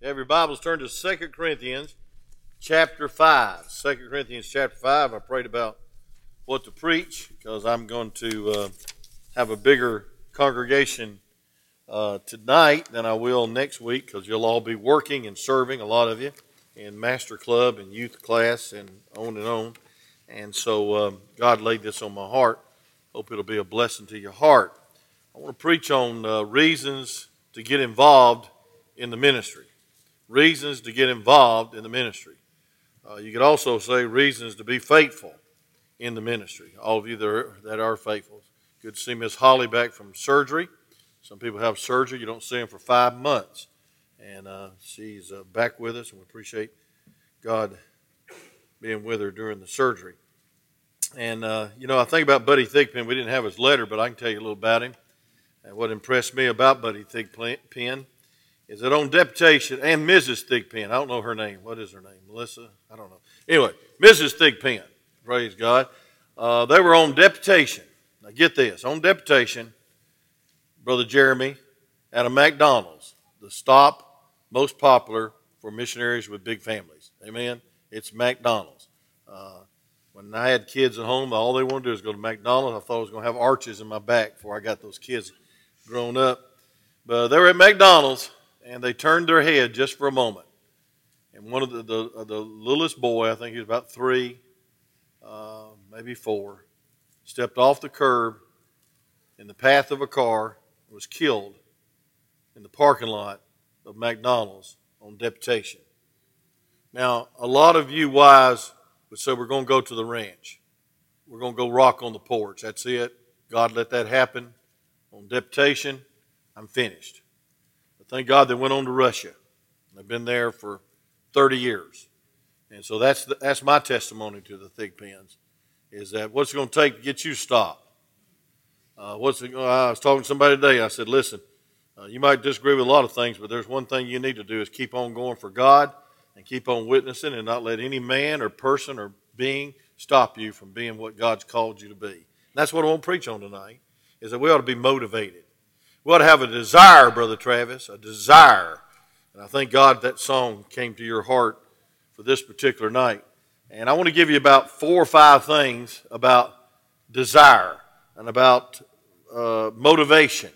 Have your Bibles turned to 2 Corinthians chapter 5. 2 Corinthians chapter 5. I prayed about what to preach because I'm going to uh, have a bigger congregation uh, tonight than I will next week because you'll all be working and serving, a lot of you, in Master Club and youth class and on and on. And so um, God laid this on my heart. Hope it'll be a blessing to your heart. I want to preach on uh, reasons to get involved in the ministry. Reasons to get involved in the ministry. Uh, you could also say reasons to be faithful in the ministry. All of you that are, that are faithful. Good to see Miss Holly back from surgery. Some people have surgery, you don't see them for five months. And uh, she's uh, back with us, and we appreciate God being with her during the surgery. And, uh, you know, I think about Buddy Thigpen. We didn't have his letter, but I can tell you a little about him. And what impressed me about Buddy Thigpen is that on deputation, and Mrs. Thigpen, I don't know her name. What is her name? Melissa? I don't know. Anyway, Mrs. Thigpen, praise God. Uh, they were on deputation. Now get this on deputation, Brother Jeremy, at a McDonald's, the stop most popular for missionaries with big families. Amen? It's McDonald's. Uh, when I had kids at home, all they wanted to do was go to McDonald's. I thought I was going to have arches in my back before I got those kids grown up. But they were at McDonald's, and they turned their head just for a moment. And one of the, the, uh, the littlest boy, I think he was about three, uh, maybe four, stepped off the curb in the path of a car and was killed in the parking lot of McDonald's on deputation. Now, a lot of you wise would say, We're going to go to the ranch. We're going to go rock on the porch. That's it. God let that happen on deputation. I'm finished. Thank God they went on to Russia. They've been there for 30 years. And so that's, the, that's my testimony to the Thigpens is that what's it going to take to get you stopped? Uh, what's it, I was talking to somebody today. I said, listen, uh, you might disagree with a lot of things, but there's one thing you need to do is keep on going for God and keep on witnessing and not let any man or person or being stop you from being what God's called you to be. And that's what I want to preach on tonight, is that we ought to be motivated. We ought to have a desire, Brother Travis, a desire. And I thank God that song came to your heart for this particular night. And I want to give you about four or five things about desire and about uh, motivation.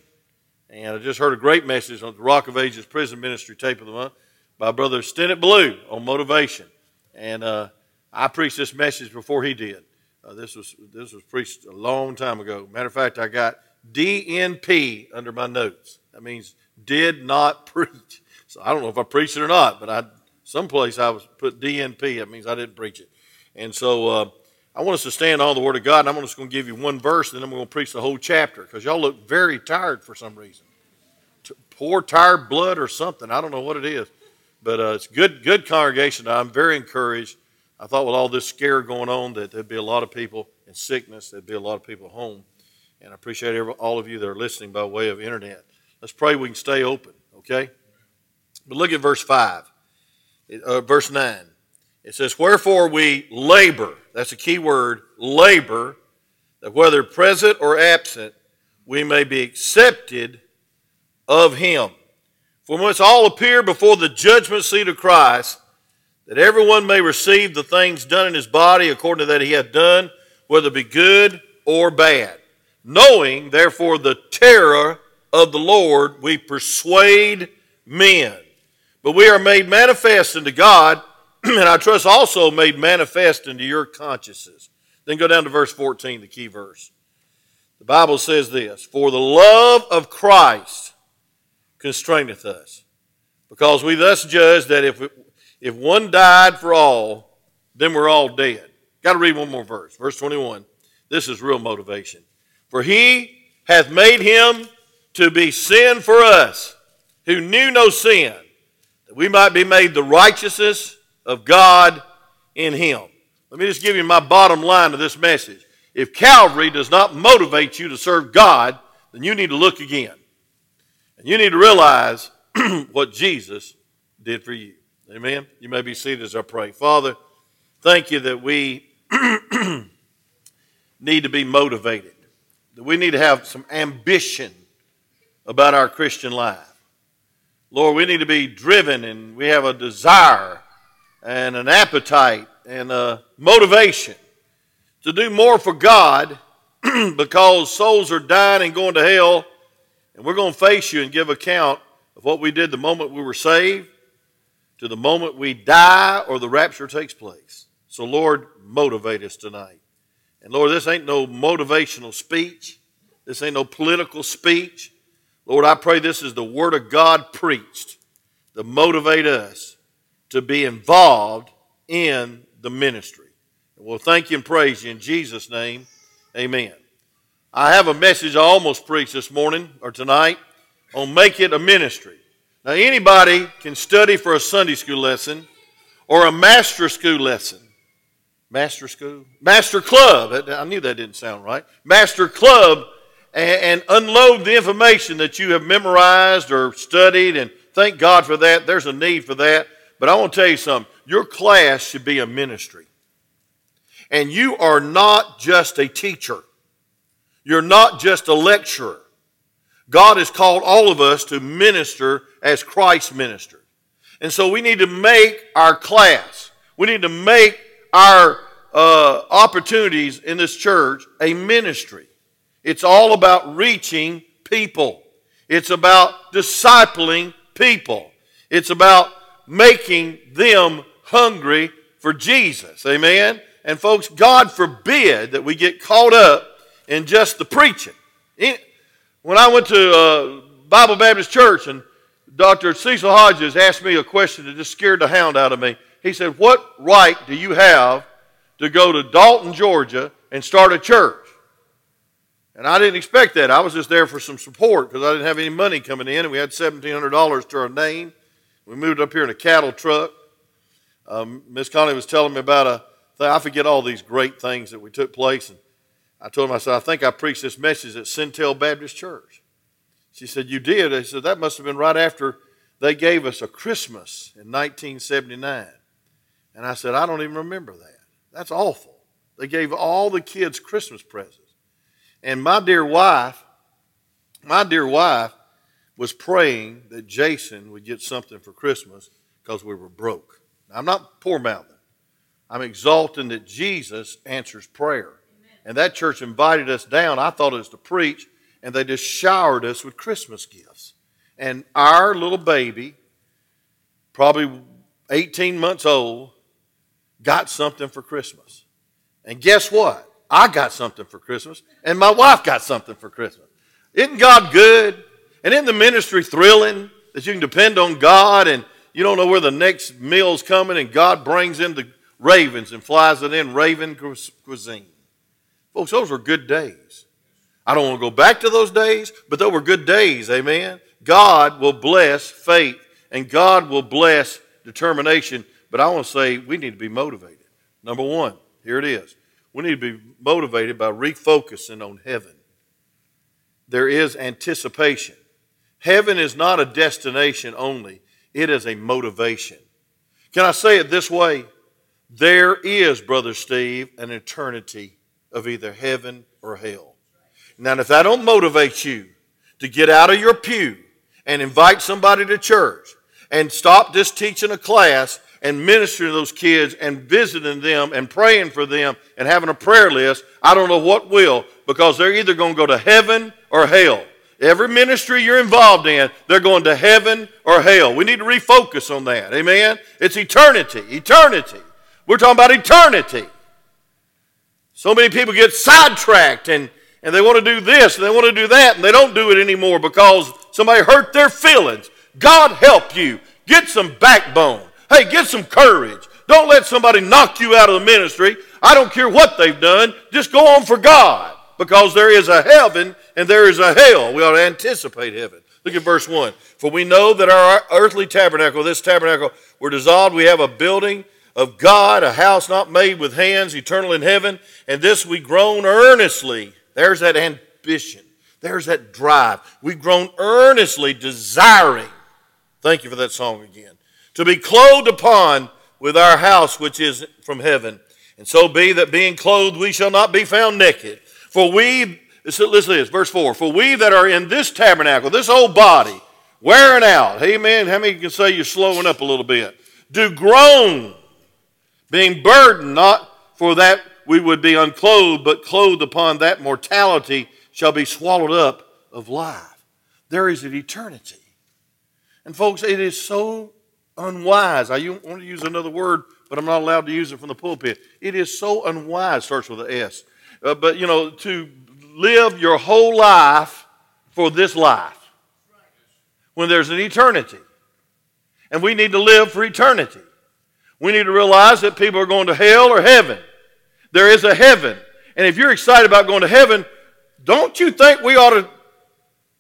And I just heard a great message on the Rock of Ages Prison Ministry tape of the month by Brother Stennett Blue on motivation. And uh, I preached this message before he did. Uh, this was this was preached a long time ago. Matter of fact, I got DNP under my notes. That means did not preach. So I don't know if I preached it or not, but I someplace I was put DNP. That means I didn't preach it. And so uh, I want us to stand on the Word of God, and I'm just going to give you one verse, and then I'm going to preach the whole chapter because y'all look very tired for some reason. Poor tired blood or something. I don't know what it is. But uh, it's good, good congregation. I'm very encouraged. I thought with all this scare going on that there'd be a lot of people in sickness, there'd be a lot of people home. And I appreciate every, all of you that are listening by way of internet. Let's pray we can stay open, okay? But look at verse 5, uh, verse 9. It says, Wherefore we labor, that's a key word, labor, that whether present or absent, we may be accepted of him. For we must all appear before the judgment seat of Christ, that everyone may receive the things done in his body according to that he hath done, whether it be good or bad. Knowing, therefore, the terror of the Lord, we persuade men. But we are made manifest unto God, and I trust also made manifest into your consciences. Then go down to verse 14, the key verse. The Bible says this For the love of Christ constraineth us. Because we thus judge that if, if one died for all, then we're all dead. Got to read one more verse. Verse 21. This is real motivation. For he hath made him to be sin for us, who knew no sin, that we might be made the righteousness of God in him. Let me just give you my bottom line of this message. If Calvary does not motivate you to serve God, then you need to look again. And you need to realize what Jesus did for you. Amen. You may be seated as I pray. Father, thank you that we need to be motivated, that we need to have some ambition about our Christian life. Lord, we need to be driven and we have a desire and an appetite and a motivation to do more for God because souls are dying and going to hell, and we're going to face you and give account of what we did the moment we were saved to the moment we die or the rapture takes place. So, Lord, motivate us tonight. And Lord, this ain't no motivational speech. This ain't no political speech. Lord, I pray this is the Word of God preached to motivate us to be involved in the ministry. And we'll thank you and praise you in Jesus' name. Amen. I have a message I almost preached this morning or tonight on make it a ministry. Now, anybody can study for a Sunday school lesson or a master school lesson. Master school? Master club. I knew that didn't sound right. Master club and, and unload the information that you have memorized or studied, and thank God for that. There's a need for that. But I want to tell you something your class should be a ministry. And you are not just a teacher, you're not just a lecturer. God has called all of us to minister as Christ ministered. And so we need to make our class, we need to make our uh, opportunities in this church a ministry. It's all about reaching people. It's about discipling people. It's about making them hungry for Jesus. Amen? And folks, God forbid that we get caught up in just the preaching. When I went to uh, Bible Baptist Church and Dr. Cecil Hodges asked me a question that just scared the hound out of me. He said, What right do you have to go to Dalton, Georgia and start a church? And I didn't expect that. I was just there for some support because I didn't have any money coming in, and we had $1,700 to our name. We moved up here in a cattle truck. Um, Miss Connie was telling me about a thing. I forget all these great things that we took place. And I told him, I said, I think I preached this message at Centel Baptist Church. She said, You did? I said, That must have been right after they gave us a Christmas in 1979. And I said, I don't even remember that. That's awful. They gave all the kids Christmas presents. And my dear wife, my dear wife was praying that Jason would get something for Christmas because we were broke. Now, I'm not poor mouthing. I'm exalting that Jesus answers prayer. Amen. And that church invited us down. I thought it was to preach, and they just showered us with Christmas gifts. And our little baby, probably 18 months old, got something for Christmas. And guess what? I got something for Christmas, and my wife got something for Christmas. Isn't God good? And in the ministry thrilling that you can depend on God and you don't know where the next meal's coming, and God brings in the ravens and flies it in raven cuisine. Folks, those were good days. I don't want to go back to those days, but those were good days, amen. God will bless faith and God will bless determination, but I want to say we need to be motivated. Number one, here it is. We need to be motivated by refocusing on heaven. There is anticipation. Heaven is not a destination only, it is a motivation. Can I say it this way? There is, Brother Steve, an eternity of either heaven or hell. Now, if that don't motivate you to get out of your pew and invite somebody to church and stop just teaching a class and ministering to those kids and visiting them and praying for them and having a prayer list, I don't know what will because they're either going to go to heaven or hell. Every ministry you're involved in, they're going to heaven or hell. We need to refocus on that. Amen? It's eternity. Eternity. We're talking about eternity. So many people get sidetracked and, and they want to do this and they want to do that and they don't do it anymore because somebody hurt their feelings. God help you. Get some backbone. Hey, get some courage. Don't let somebody knock you out of the ministry. I don't care what they've done. Just go on for God because there is a heaven and there is a hell. We ought to anticipate heaven. Look at verse 1. For we know that our earthly tabernacle, this tabernacle, were dissolved. We have a building of God, a house not made with hands, eternal in heaven. And this we groan earnestly. There's that ambition. There's that drive. We've grown earnestly desiring. Thank you for that song again to be clothed upon with our house which is from heaven. And so be that being clothed we shall not be found naked. For we, listen to this, verse 4 For we that are in this tabernacle, this old body, wearing out. Amen. How many can say you're slowing up a little bit? Do groan, being burdened, not for that we would be unclothed, but clothed upon that mortality shall be swallowed up of life. There is an eternity. And folks, it is so unwise. I want to use another word, but I'm not allowed to use it from the pulpit. It is so unwise, starts with an S. Uh, but, you know, to live your whole life for this life when there's an eternity. And we need to live for eternity. We need to realize that people are going to hell or heaven. There is a heaven. And if you're excited about going to heaven, don't you think we ought to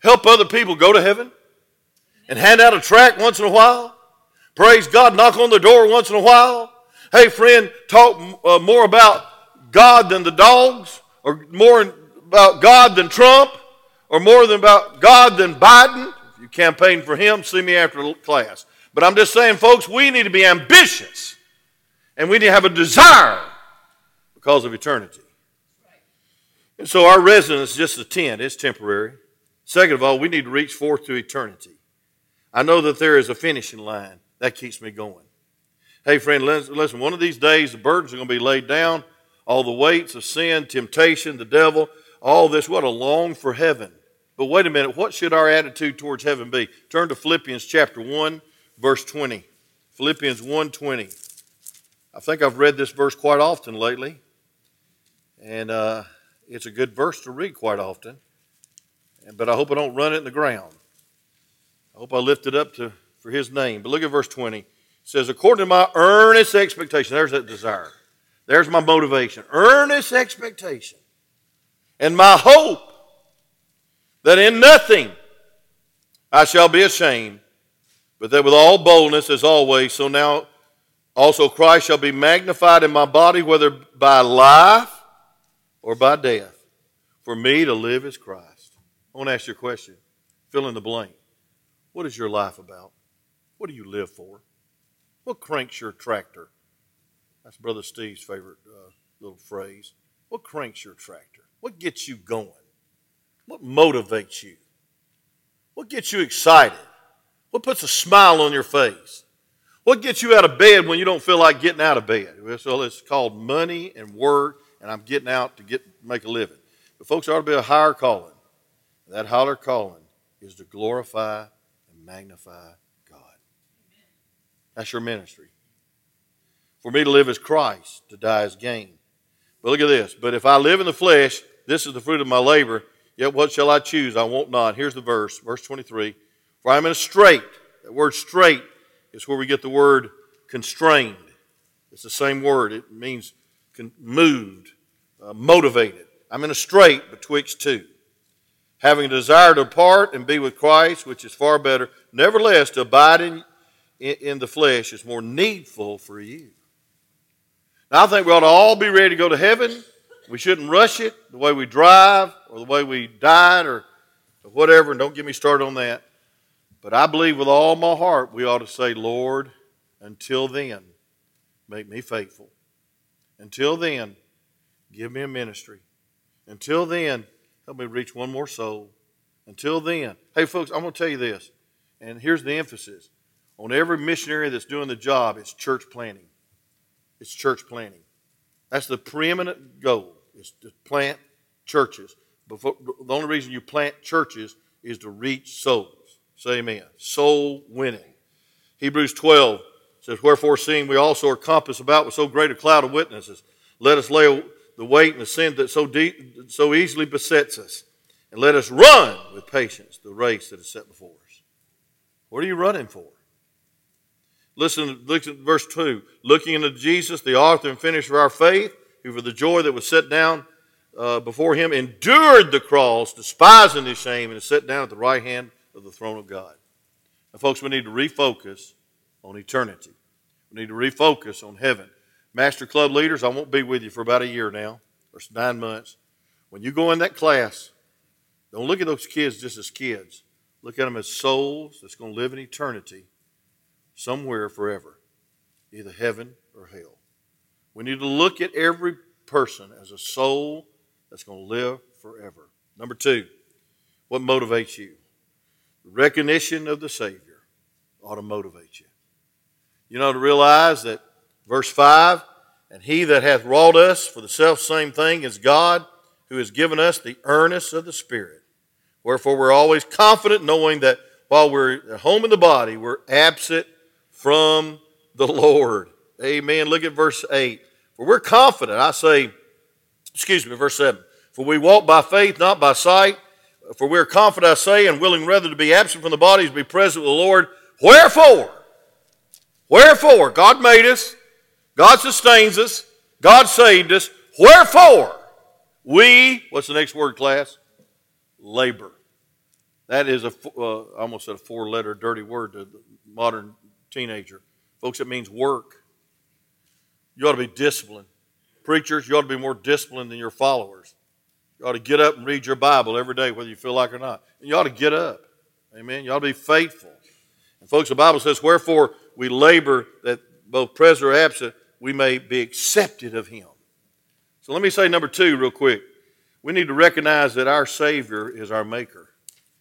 help other people go to heaven? And hand out a tract once in a while? Praise God, knock on the door once in a while? Hey, friend, talk uh, more about God than the dogs, or more about God than Trump, or more than about God than Biden. If you campaign for him, see me after class. But I'm just saying, folks, we need to be ambitious and we need to have a desire because of eternity. And so our residence is just a tent, it's temporary. Second of all, we need to reach forth to eternity. I know that there is a finishing line. That keeps me going. Hey, friend, listen, one of these days the burdens are going to be laid down. All the weights of sin, temptation, the devil, all this. What a long for heaven. But wait a minute, what should our attitude towards heaven be? Turn to Philippians chapter 1, verse 20. Philippians 1:20. I think I've read this verse quite often lately, and uh, it's a good verse to read quite often. But I hope I don't run it in the ground. I hope I lift it up to, for His name. But look at verse 20. It says, "According to my earnest expectation." There's that desire. There's my motivation. Earnest expectation, and my hope that in nothing I shall be ashamed but that with all boldness, as always, so now also Christ shall be magnified in my body, whether by life or by death. For me to live is Christ. I want to ask you a question. Fill in the blank. What is your life about? What do you live for? What cranks your tractor? That's Brother Steve's favorite uh, little phrase. What cranks your tractor? What gets you going? What motivates you? What gets you excited? What puts a smile on your face? What gets you out of bed when you don't feel like getting out of bed? So it's called money and work, and I'm getting out to get make a living. But folks, ought to be a higher calling. That higher calling is to glorify and magnify. That's your ministry. For me to live as Christ, to die as gain. But look at this. But if I live in the flesh, this is the fruit of my labor. Yet what shall I choose? I want not. not. Here's the verse, verse 23. For I am in a strait. That word strait is where we get the word constrained. It's the same word. It means moved, uh, motivated. I'm in a strait betwixt two. Having a desire to depart and be with Christ, which is far better. Nevertheless, to abide in, in, the flesh is more needful for you. Now, I think we ought to all be ready to go to heaven. We shouldn't rush it the way we drive or the way we died or whatever, and don't get me started on that. But I believe with all my heart we ought to say, Lord, until then, make me faithful. Until then, give me a ministry. Until then, help me reach one more soul. Until then, hey folks, I'm going to tell you this, and here's the emphasis on every missionary that's doing the job, it's church planting. It's church planting. That's the preeminent goal, is to plant churches. Before, the only reason you plant churches is to reach souls. Say amen. Soul winning. Hebrews 12 says, Wherefore, seeing we also are compassed about with so great a cloud of witnesses, let us lay the weight and the sin that so, deep, so easily besets us, and let us run with patience the race that is set before us. What are you running for? Listen, listen to verse 2. Looking into Jesus, the author and finisher of our faith, who for the joy that was set down uh, before him endured the cross, despising his shame, and is set down at the right hand of the throne of God. Now, folks, we need to refocus on eternity. We need to refocus on heaven. Master Club leaders, I won't be with you for about a year now, or nine months. When you go in that class, don't look at those kids just as kids. Look at them as souls that's going to live in eternity somewhere forever, either heaven or hell. We need to look at every person as a soul that's going to live forever. Number two, what motivates you? recognition of the Savior ought to motivate you. You know, to realize that verse 5 and he that hath wrought us for the self same thing is God, who has given us the earnest of the Spirit. Wherefore we're always confident, knowing that while we're at home in the body, we're absent from the Lord. Amen. Look at verse 8. For we're confident, I say, excuse me, verse 7. For we walk by faith, not by sight. For we are confident, I say, and willing rather to be absent from the body, to be present with the Lord. Wherefore? Wherefore? God made us. God sustains us. God saved us. Wherefore? We, what's the next word, class? Labor. That is a, uh, I almost said a four letter dirty word to modern teenager. Folks, it means work. You ought to be disciplined. Preachers, you ought to be more disciplined than your followers. You ought to get up and read your Bible every day, whether you feel like it or not. And you ought to get up. Amen. You ought to be faithful. And folks, the Bible says, Wherefore we labor that both present or absent, we may be accepted of Him. So let me say number two, real quick. We need to recognize that our Savior is our Maker,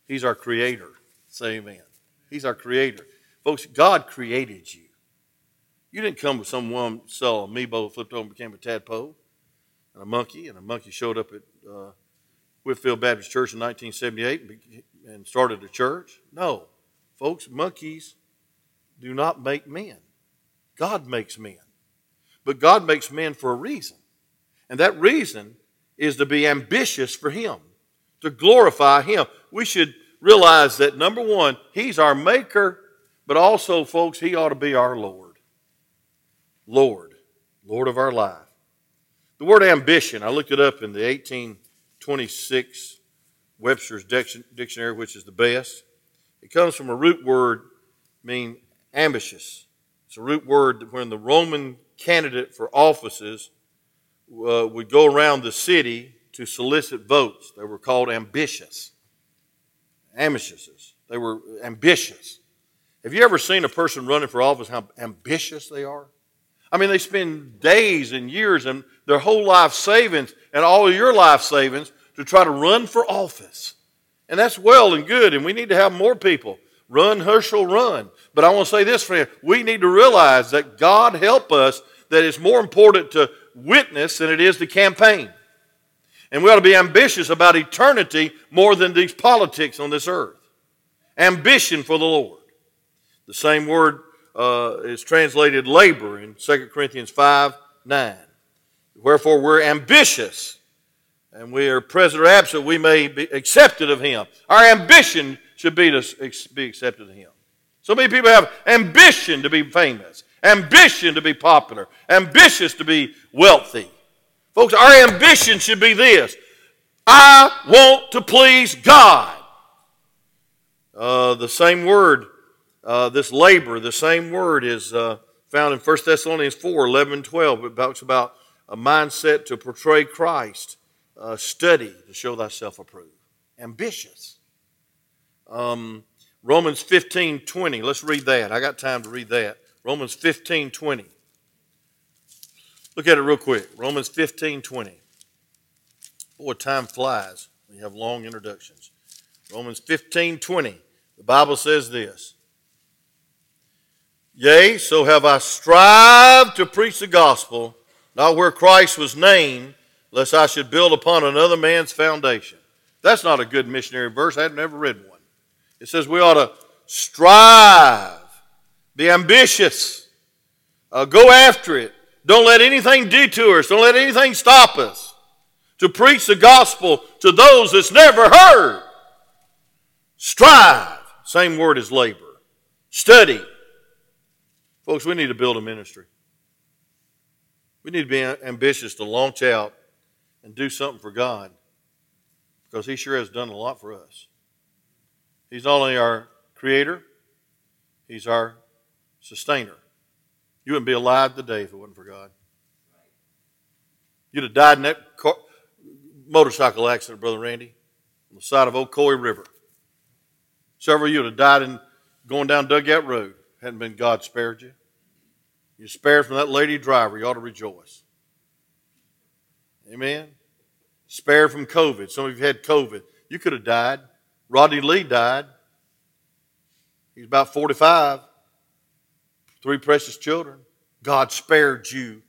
He's our Creator. Say amen. He's our Creator. Folks, God created you. You didn't come with someone saw a amoeba, flipped over and became a tadpole and a monkey, and a monkey showed up at uh, Whitfield Baptist Church in 1978 and started a church. No, folks, monkeys do not make men. God makes men. But God makes men for a reason. And that reason is to be ambitious for Him, to glorify Him. We should realize that number one, He's our maker, but also, folks, He ought to be our Lord. Lord, Lord of our life. The word ambition, I looked it up in the 1826 Webster's Dictionary, which is the best. It comes from a root word meaning ambitious. It's a root word when the Roman candidate for offices uh, would go around the city to solicit votes. They were called ambitious. Ambitious. They were ambitious. Have you ever seen a person running for office, how ambitious they are? I mean, they spend days and years and their whole life savings and all of your life savings to try to run for office. And that's well and good, and we need to have more people. Run, Herschel, run. But I want to say this, friend. We need to realize that God help us that it's more important to witness than it is to campaign. And we ought to be ambitious about eternity more than these politics on this earth. Ambition for the Lord. The same word uh, is translated labor in 2 Corinthians 5 9. Wherefore we're ambitious and we are present or absent, we may be accepted of Him. Our ambition should be to be accepted of Him. So many people have ambition to be famous, ambition to be popular, ambitious to be wealthy. Folks, our ambition should be this I want to please God. Uh, the same word uh, this labor, the same word is uh, found in 1 Thessalonians 4 11 12. It talks about a mindset to portray Christ, uh, study to show thyself approved, ambitious. Um, Romans 15 20. Let's read that. I got time to read that. Romans 15 20. Look at it real quick. Romans 15 20. Boy, time flies. We have long introductions. Romans 15 20. The Bible says this Yea, so have I strived to preach the gospel, not where Christ was named, lest I should build upon another man's foundation. That's not a good missionary verse. I've never read one. It says we ought to strive, be ambitious, uh, go after it. Don't let anything detour us. Don't let anything stop us to preach the gospel to those that's never heard. Strive, same word as labor. Study, Folks, we need to build a ministry. We need to be ambitious to launch out and do something for God because He sure has done a lot for us. He's not only our creator, He's our sustainer. You wouldn't be alive today if it wasn't for God. You'd have died in that car, motorcycle accident, Brother Randy, on the side of Ocoee River. Several of you would have died in going down Dugout Road. Hadn't been God spared you. You spared from that lady driver. You ought to rejoice. Amen. Spared from COVID. Some of you had COVID. You could have died. Rodney Lee died. He's about 45. Three precious children. God spared you.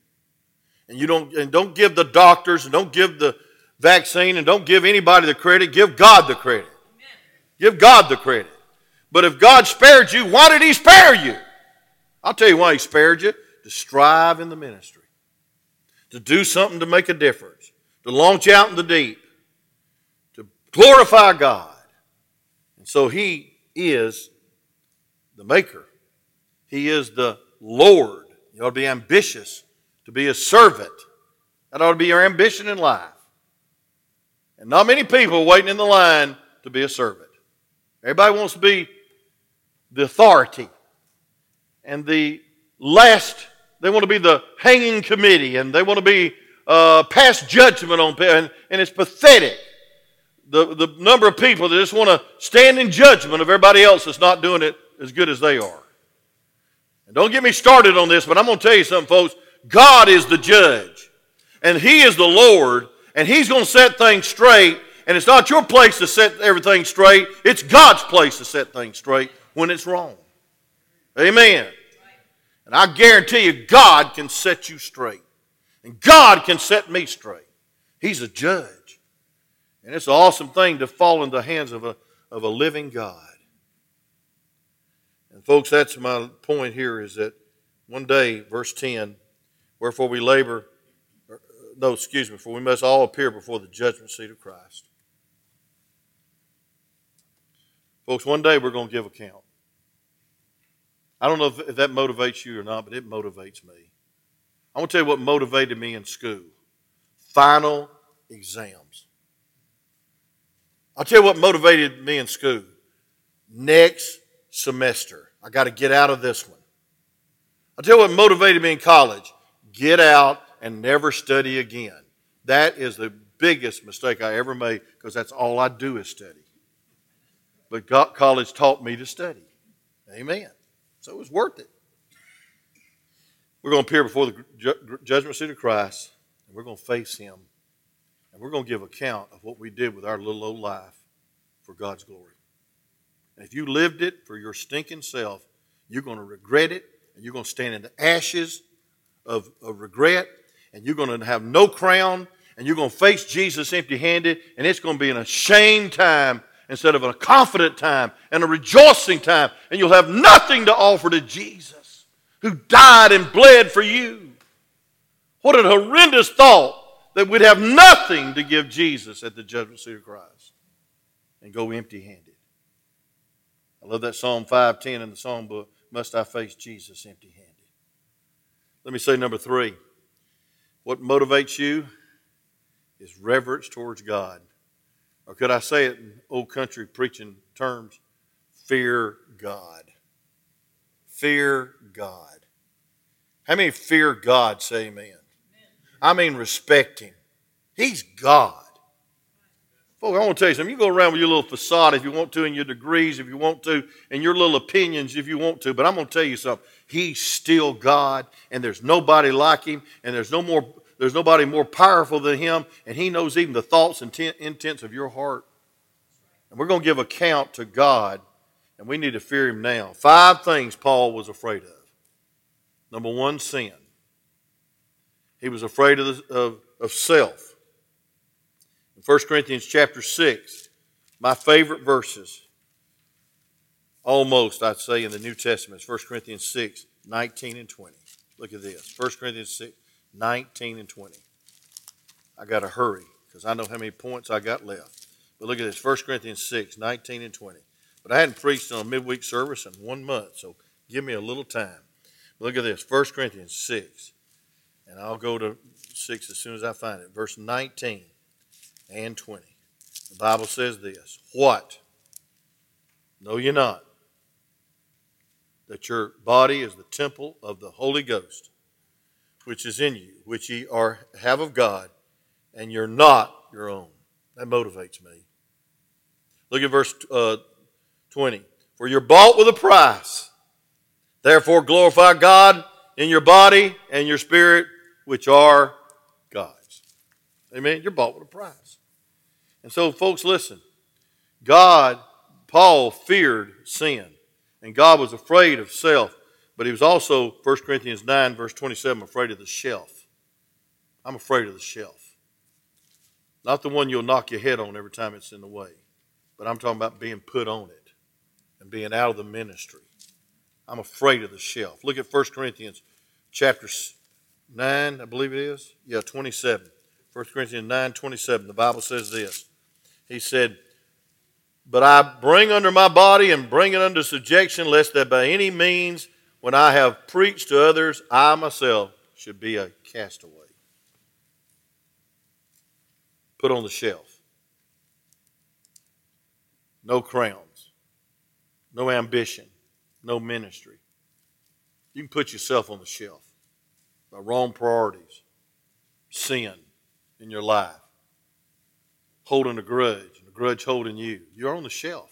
And you don't and don't give the doctors and don't give the vaccine and don't give anybody the credit. Give God the credit. Give God the credit. But if God spared you, why did He spare you? I'll tell you why He spared you to strive in the ministry, to do something to make a difference, to launch out in the deep, to glorify God. And so He is the Maker, He is the Lord. You ought to be ambitious to be a servant. That ought to be your ambition in life. And not many people waiting in the line to be a servant. Everybody wants to be the authority and the last. They want to be the hanging committee and they want to be uh, pass judgment on people. And, and it's pathetic. The, the number of people that just want to stand in judgment of everybody else that's not doing it as good as they are. And don't get me started on this, but I'm going to tell you something, folks. God is the judge, and He is the Lord, and He's going to set things straight. And it's not your place to set everything straight, it's God's place to set things straight when it's wrong. Amen. And I guarantee you, God can set you straight. And God can set me straight. He's a judge. And it's an awesome thing to fall into the hands of a, of a living God. And folks, that's my point here is that one day, verse 10, wherefore we labor, er, no, excuse me, for we must all appear before the judgment seat of Christ. Folks, one day we're going to give account. I don't know if, that motivates you or not, but it motivates me. I want to tell you what motivated me in school final exams. I'll tell you what motivated me in school next semester. I got to get out of this one. I'll tell you what motivated me in college get out and never study again. That is the biggest mistake I ever made because that's all I do is study. But college taught me to study. Amen. So it was worth it. We're going to appear before the judgment seat of Christ, and we're going to face Him, and we're going to give account of what we did with our little old life for God's glory. And if you lived it for your stinking self, you're going to regret it, and you're going to stand in the ashes of, of regret, and you're going to have no crown, and you're going to face Jesus empty handed, and it's going to be an ashamed time instead of a confident time and a rejoicing time, and you'll have nothing to offer to Jesus who died and bled for you. What an horrendous thought that we'd have nothing to give Jesus at the judgment seat of Christ and go empty handed. I love that Psalm 510 in the song book. Must I face Jesus empty handed? Let me say number three. What motivates you is reverence towards God. Or could I say it in old country preaching terms? Fear God. Fear God. How many fear God? Say amen. amen. I mean, respect Him. He's God. Folks, I want to tell you something. You go around with your little facade if you want to, and your degrees if you want to, and your little opinions if you want to. But I'm going to tell you something. He's still God, and there's nobody like Him, and there's no more there's nobody more powerful than him, and he knows even the thoughts and intents of your heart. And we're going to give account to God, and we need to fear him now. Five things Paul was afraid of. Number one, sin. He was afraid of, the, of, of self. In 1 Corinthians chapter 6, my favorite verses, almost, I'd say, in the New Testament, 1 Corinthians 6, 19 and 20. Look at this. 1 Corinthians 6, 19 and 20. I got to hurry because I know how many points I got left. But look at this 1 Corinthians 6, 19 and 20. But I hadn't preached on a midweek service in one month, so give me a little time. Look at this 1 Corinthians 6. And I'll go to 6 as soon as I find it. Verse 19 and 20. The Bible says this What? Know ye not that your body is the temple of the Holy Ghost, which is in you, which ye are have of God, and you're not your own. That motivates me. Look at verse uh, 20. For you're bought with a price. Therefore glorify God in your body and your spirit, which are God's. Amen. You're bought with a price. And so, folks, listen. God, Paul feared sin. And God was afraid of self, but he was also, 1 Corinthians 9, verse 27, afraid of the shelf. I'm afraid of the shelf. Not the one you'll knock your head on every time it's in the way, but I'm talking about being put on it and being out of the ministry. I'm afraid of the shelf. Look at 1 Corinthians chapter 9, I believe it is. Yeah, 27. 1 Corinthians 9, 27. The Bible says this. He said, But I bring under my body and bring it under subjection, lest that by any means, when I have preached to others, I myself should be a castaway put on the shelf. No crowns, no ambition, no ministry. You can put yourself on the shelf by wrong priorities, sin in your life, holding a grudge, and a grudge holding you. You're on the shelf.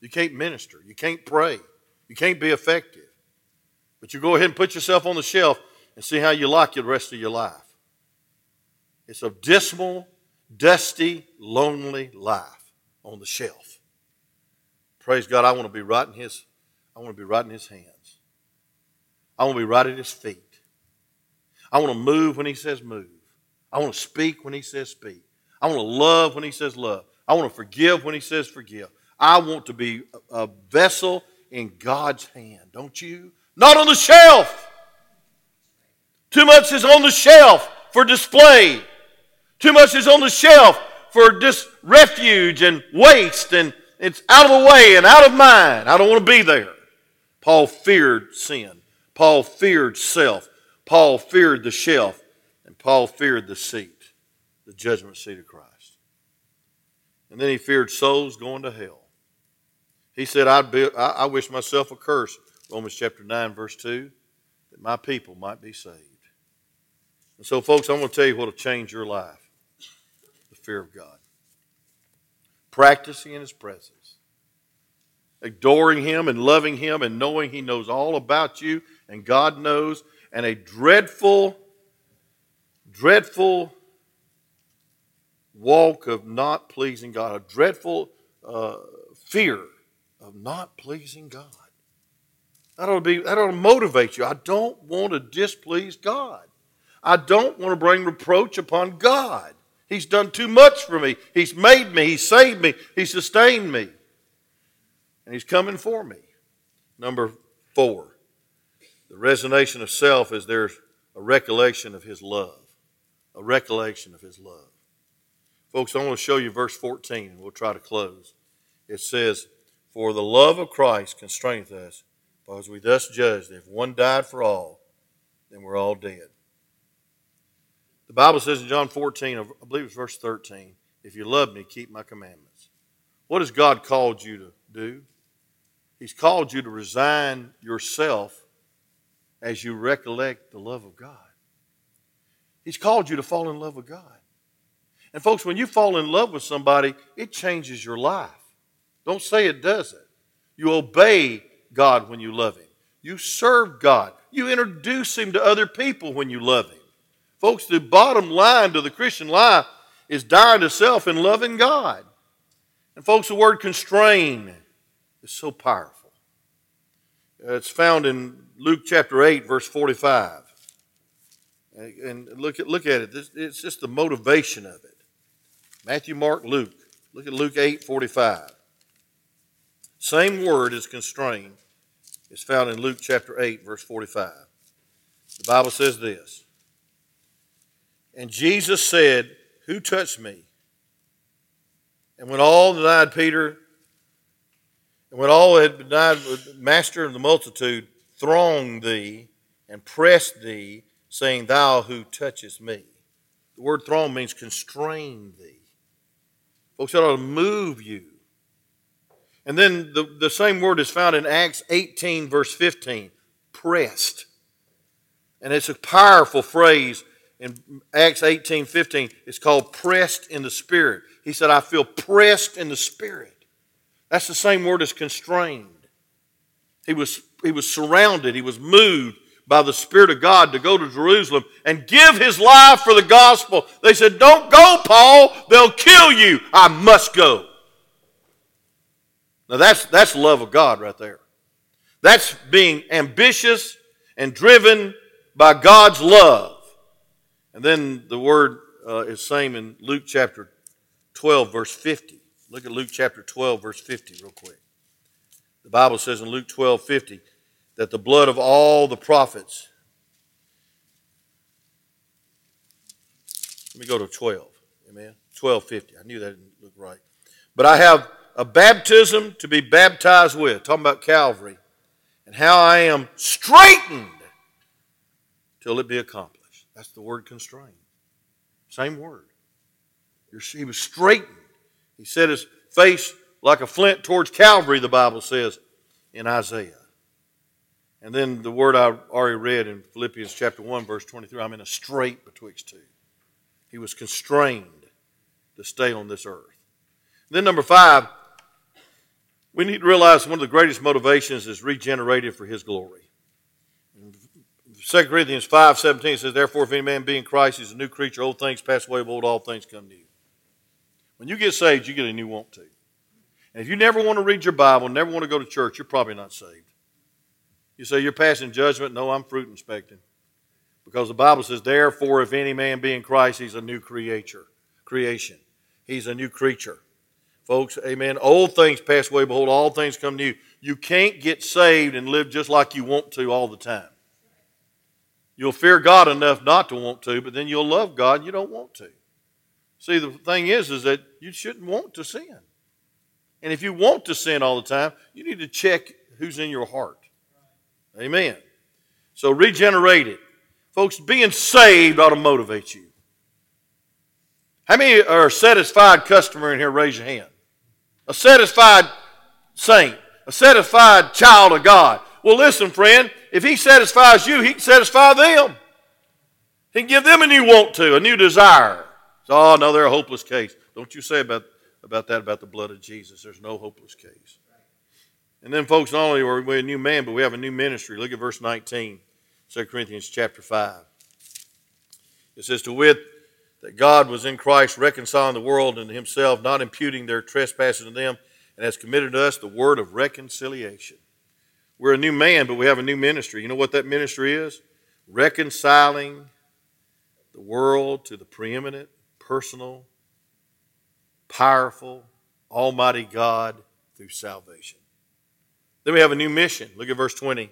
You can't minister. You can't pray. You can't be effective. But you go ahead and put yourself on the shelf and see how you like the rest of your life. It's a dismal dusty, lonely life on the shelf. Praise God, I want to be right in his, I want to be right in his hands. I want to be right at his feet. I want to move when he says move. I want to speak when he says speak. I want to love when he says love. I want to forgive when he says forgive. I want to be a vessel in God's hand, don't you? Not on the shelf. Too much is on the shelf for display. Too much is on the shelf for just refuge and waste, and it's out of the way and out of mind. I don't want to be there. Paul feared sin. Paul feared self. Paul feared the shelf. And Paul feared the seat, the judgment seat of Christ. And then he feared souls going to hell. He said, I'd be, I, I wish myself a curse, Romans chapter 9, verse 2, that my people might be saved. And so, folks, I'm going to tell you what will change your life the fear of God. Practicing in His presence. Adoring Him and loving Him and knowing He knows all about you and God knows. And a dreadful, dreadful walk of not pleasing God. A dreadful uh, fear of not pleasing God. That ought, to be, that ought to motivate you. I don't want to displease God. I don't want to bring reproach upon God. He's done too much for me. He's made me. He's saved me. He sustained me. And He's coming for me. Number four, the resignation of self is there's a recollection of His love. A recollection of His love. Folks, I want to show you verse 14, and we'll try to close. It says, For the love of Christ constraineth us, because we thus judge that if one died for all, then we're all dead. The Bible says in John 14, I believe it's verse 13, if you love me, keep my commandments. What has God called you to do? He's called you to resign yourself as you recollect the love of God. He's called you to fall in love with God. And folks, when you fall in love with somebody, it changes your life. Don't say it doesn't. You obey God when you love Him. You serve God. You introduce Him to other people when you love Him. Folks, the bottom line to the Christian life is dying to self and loving God. And, folks, the word constrain is so powerful. Uh, it's found in Luke chapter 8, verse 45. Uh, and look at, look at it. It's just the motivation of it. Matthew, Mark, Luke. Look at Luke 8, 45. Same word as constrain is found in Luke chapter 8, verse 45. The Bible says this and Jesus said, Who touched me? And when all denied Peter, and when all had denied Master of the multitude, thronged thee and pressed thee, saying, Thou who touchest me. The word throng means constrain thee. Folks, that ought to move you. And then the, the same word is found in Acts 18, verse 15 pressed. And it's a powerful phrase in Acts 18 15, it's called pressed in the Spirit. He said, I feel pressed in the Spirit. That's the same word as constrained. He was, he was surrounded, he was moved by the Spirit of God to go to Jerusalem and give his life for the gospel. They said, Don't go, Paul, they'll kill you. I must go. Now that's, that's love of God right there. That's being ambitious and driven by God's love. And then the word uh, is same in Luke chapter 12, verse 50. Look at Luke chapter 12, verse 50, real quick. The Bible says in Luke 12, 50, that the blood of all the prophets. Let me go to 12. Amen. 1250. I knew that didn't look right. But I have a baptism to be baptized with, talking about Calvary, and how I am straightened till it be accomplished. That's the word constrained. Same word. He was straightened. He set his face like a flint towards Calvary, the Bible says in Isaiah. And then the word I already read in Philippians chapter 1, verse 23 I'm in a strait betwixt two. He was constrained to stay on this earth. Then, number five, we need to realize one of the greatest motivations is regenerated for his glory. 2 Corinthians 5 17 says, Therefore, if any man be in Christ, he's a new creature. Old things pass away, behold, all things come new. When you get saved, you get a new want to. And if you never want to read your Bible, never want to go to church, you're probably not saved. You say, You're passing judgment. No, I'm fruit inspecting. Because the Bible says, Therefore, if any man be in Christ, he's a new creature, creation. He's a new creature. Folks, amen. Old things pass away, behold, all things come new. You You can't get saved and live just like you want to all the time. You'll fear God enough not to want to, but then you'll love God and you don't want to. See, the thing is, is that you shouldn't want to sin. And if you want to sin all the time, you need to check who's in your heart. Amen. So regenerated. Folks, being saved ought to motivate you. How many are satisfied customer in here? Raise your hand a satisfied saint, a satisfied child of God. Well, listen, friend, if He satisfies you, He can satisfy them. He can give them a new want to, a new desire. So, oh, no, they're a hopeless case. Don't you say about, about that about the blood of Jesus. There's no hopeless case. And then, folks, not only are we a new man, but we have a new ministry. Look at verse 19, 2 Corinthians chapter 5. It says, To wit, that God was in Christ reconciling the world unto himself, not imputing their trespasses to them, and has committed to us the word of reconciliation. We're a new man, but we have a new ministry. You know what that ministry is? Reconciling the world to the preeminent, personal, powerful, almighty God through salvation. Then we have a new mission. Look at verse 20.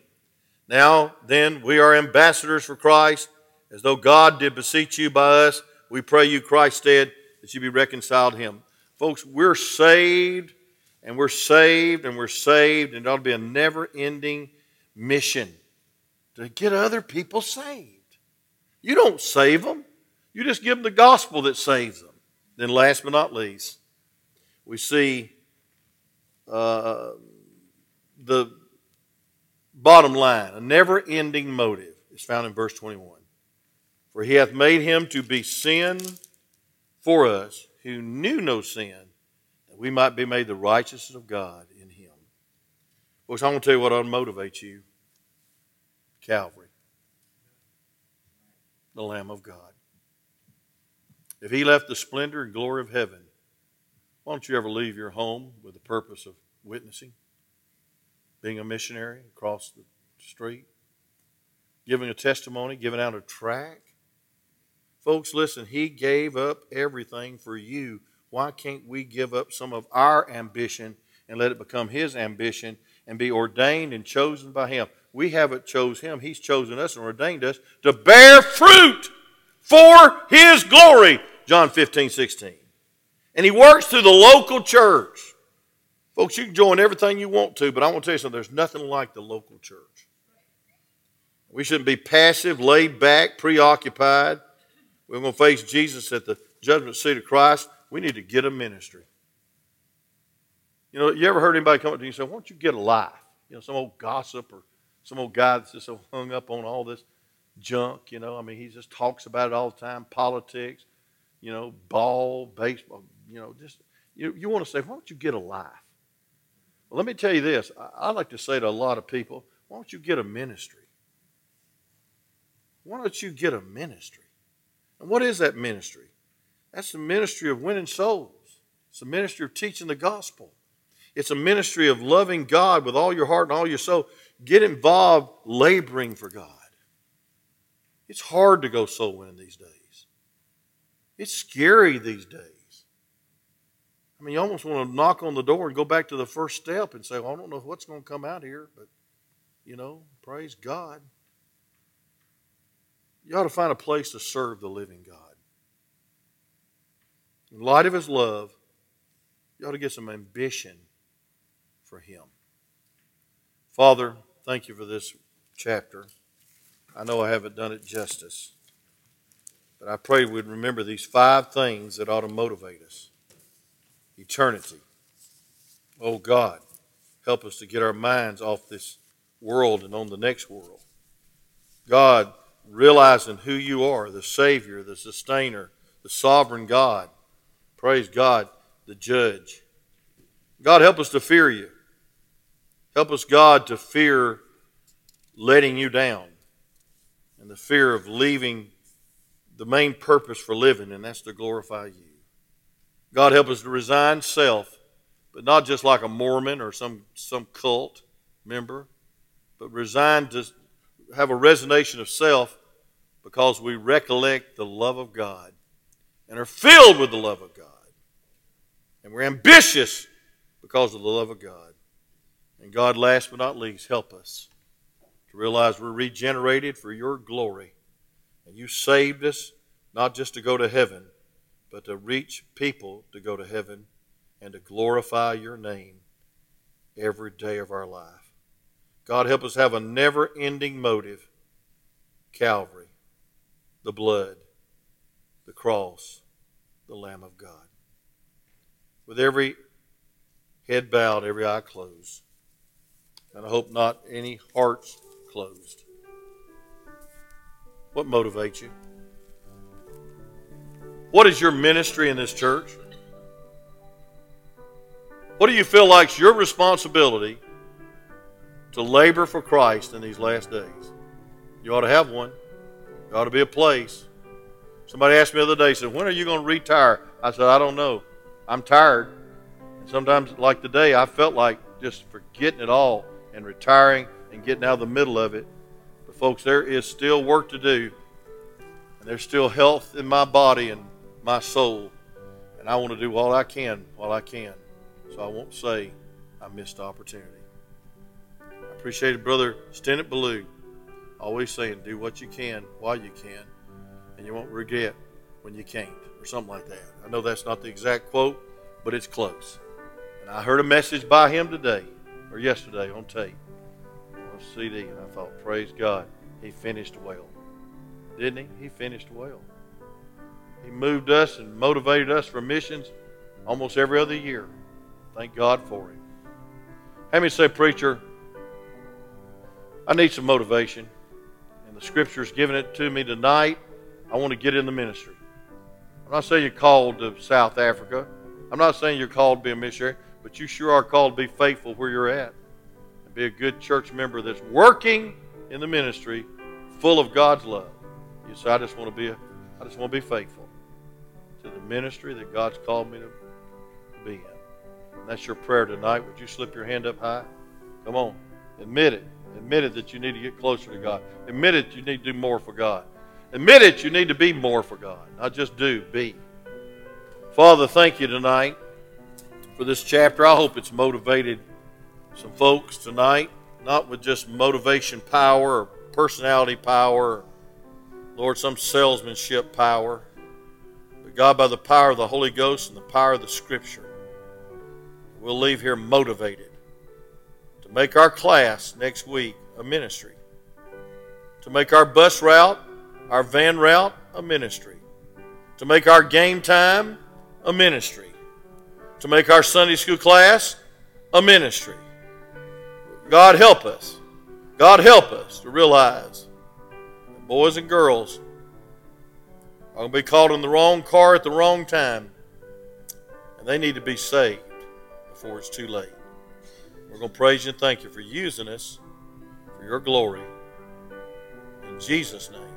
Now, then, we are ambassadors for Christ, as though God did beseech you by us we pray you, Christ stead, that you be reconciled to him. Folks, we're saved and we're saved and we're saved, and it ought to be a never ending mission to get other people saved. You don't save them, you just give them the gospel that saves them. Then, last but not least, we see uh, the bottom line a never ending motive is found in verse 21. For he hath made him to be sin for us who knew no sin, that we might be made the righteousness of God in him. Folks, I'm going to tell you what motivate you Calvary, the Lamb of God. If he left the splendor and glory of heaven, why don't you ever leave your home with the purpose of witnessing, being a missionary across the street, giving a testimony, giving out a tract? Folks, listen, He gave up everything for you. Why can't we give up some of our ambition and let it become His ambition and be ordained and chosen by Him? We haven't chose Him, He's chosen us and ordained us to bear fruit for His glory. John 15, 16. And He works through the local church. Folks, you can join everything you want to, but I want to tell you something there's nothing like the local church. We shouldn't be passive, laid back, preoccupied. We're going to face Jesus at the judgment seat of Christ. We need to get a ministry. You know, you ever heard anybody come up to you and say, Why don't you get a life? You know, some old gossip or some old guy that's just so hung up on all this junk, you know. I mean, he just talks about it all the time politics, you know, ball, baseball, you know, just, you, you want to say, Why don't you get a life? Well, let me tell you this. I, I like to say to a lot of people, Why don't you get a ministry? Why don't you get a ministry? And what is that ministry? That's the ministry of winning souls. It's the ministry of teaching the gospel. It's a ministry of loving God with all your heart and all your soul. Get involved laboring for God. It's hard to go soul winning these days. It's scary these days. I mean, you almost want to knock on the door and go back to the first step and say, well, I don't know what's going to come out here, but, you know, praise God. You ought to find a place to serve the living God. In light of His love, you ought to get some ambition for Him. Father, thank you for this chapter. I know I haven't done it justice, but I pray we'd remember these five things that ought to motivate us eternity. Oh God, help us to get our minds off this world and on the next world. God, realizing who you are the Savior, the Sustainer, the Sovereign God. Praise God, the Judge. God, help us to fear you. Help us, God, to fear letting you down and the fear of leaving the main purpose for living, and that's to glorify you. God, help us to resign self, but not just like a Mormon or some, some cult member, but resign to have a resignation of self because we recollect the love of God and are filled with the love of God. And we're ambitious because of the love of God. And God, last but not least, help us to realize we're regenerated for your glory. And you saved us not just to go to heaven, but to reach people to go to heaven and to glorify your name every day of our life. God, help us have a never ending motive Calvary, the blood, the cross, the Lamb of God. With every head bowed, every eye closed. And I hope not any hearts closed. What motivates you? What is your ministry in this church? What do you feel like is your responsibility to labor for Christ in these last days? You ought to have one. There ought to be a place. Somebody asked me the other day, said, When are you going to retire? I said, I don't know. I'm tired. And sometimes, like today, I felt like just forgetting it all and retiring and getting out of the middle of it. But, folks, there is still work to do. And there's still health in my body and my soul. And I want to do all I can while I can. So I won't say I missed opportunity. Appreciate Brother Stennett Ballou always saying, do what you can while you can, and you won't regret when you can't, or something like that. I know that's not the exact quote, but it's close. And I heard a message by him today or yesterday on tape, on CD, and I thought, praise God, he finished well. Didn't he? He finished well. He moved us and motivated us for missions almost every other year. Thank God for him. Have me say, preacher, I need some motivation. And the scripture's giving it to me tonight. I want to get in the ministry. I'm not saying you're called to South Africa. I'm not saying you're called to be a missionary. But you sure are called to be faithful where you're at and be a good church member that's working in the ministry full of God's love. You say, I just want to be a, I just want to be faithful to the ministry that God's called me to be in. And that's your prayer tonight. Would you slip your hand up high? Come on. Admit it. Admit it that you need to get closer to God. Admit it you need to do more for God. Admit it you need to be more for God. Not just do, be. Father, thank you tonight for this chapter. I hope it's motivated some folks tonight, not with just motivation power or personality power, Lord, some salesmanship power, but God, by the power of the Holy Ghost and the power of the Scripture, we'll leave here motivated make our class next week a ministry, to make our bus route, our van route, a ministry, to make our game time a ministry to make our Sunday school class a ministry. God help us. God help us to realize that boys and girls are going to be caught in the wrong car at the wrong time, and they need to be saved before it's too late. We're going to praise you and thank you for using us for your glory. In Jesus' name.